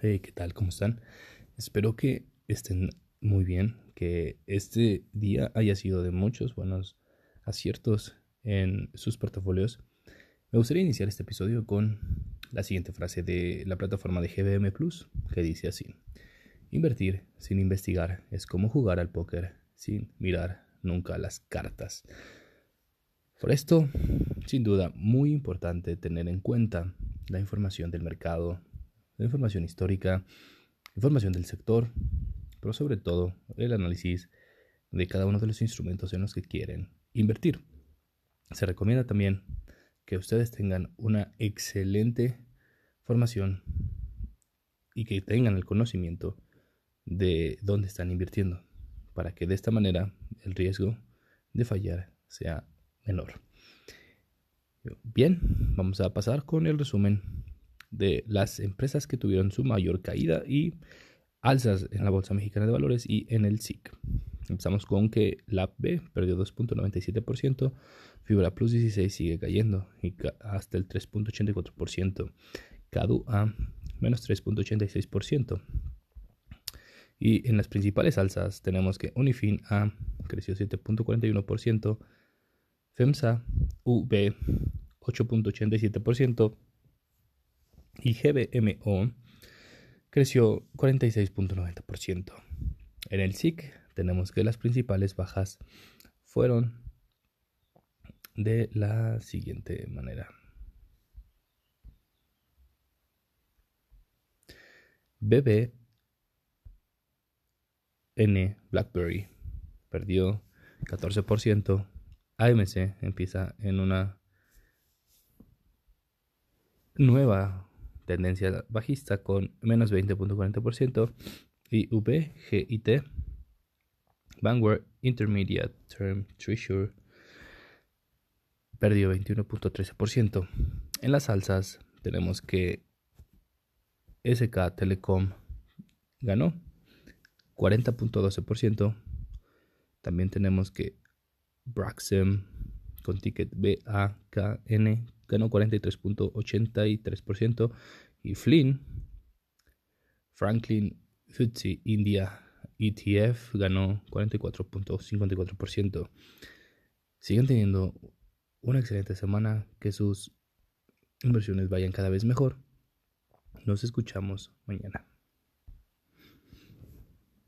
¿qué tal? ¿Cómo están? Espero que estén muy bien, que este día haya sido de muchos buenos aciertos en sus portafolios. Me gustaría iniciar este episodio con la siguiente frase de la plataforma de GBM Plus, que dice así: Invertir sin investigar es como jugar al póker sin mirar nunca las cartas. Por esto, sin duda, muy importante tener en cuenta la información del mercado información histórica, información del sector, pero sobre todo el análisis de cada uno de los instrumentos en los que quieren invertir. Se recomienda también que ustedes tengan una excelente formación y que tengan el conocimiento de dónde están invirtiendo, para que de esta manera el riesgo de fallar sea menor. Bien, vamos a pasar con el resumen de las empresas que tuvieron su mayor caída y alzas en la Bolsa Mexicana de Valores y en el SIC. Empezamos con que la B perdió 2.97%, Fibra Plus 16 sigue cayendo hasta el 3.84%, Cadu a menos 3.86%. Y en las principales alzas tenemos que Unifin A creció 7.41%, FEMSA UB 8.87%, y GBMO creció 46.90%. En el SIC tenemos que las principales bajas fueron de la siguiente manera. BBN BlackBerry perdió 14%. AMC empieza en una nueva tendencia bajista con menos 20.40% y VGIT Vanguard Intermediate Term Treasure perdió 21.13%. En las alzas tenemos que SK Telecom ganó 40.12%. También tenemos que Braxem con ticket BAKN ganó 43.83% y Flynn, Franklin FTSE India ETF ganó 44.54%. Siguen teniendo una excelente semana, que sus inversiones vayan cada vez mejor. Nos escuchamos mañana.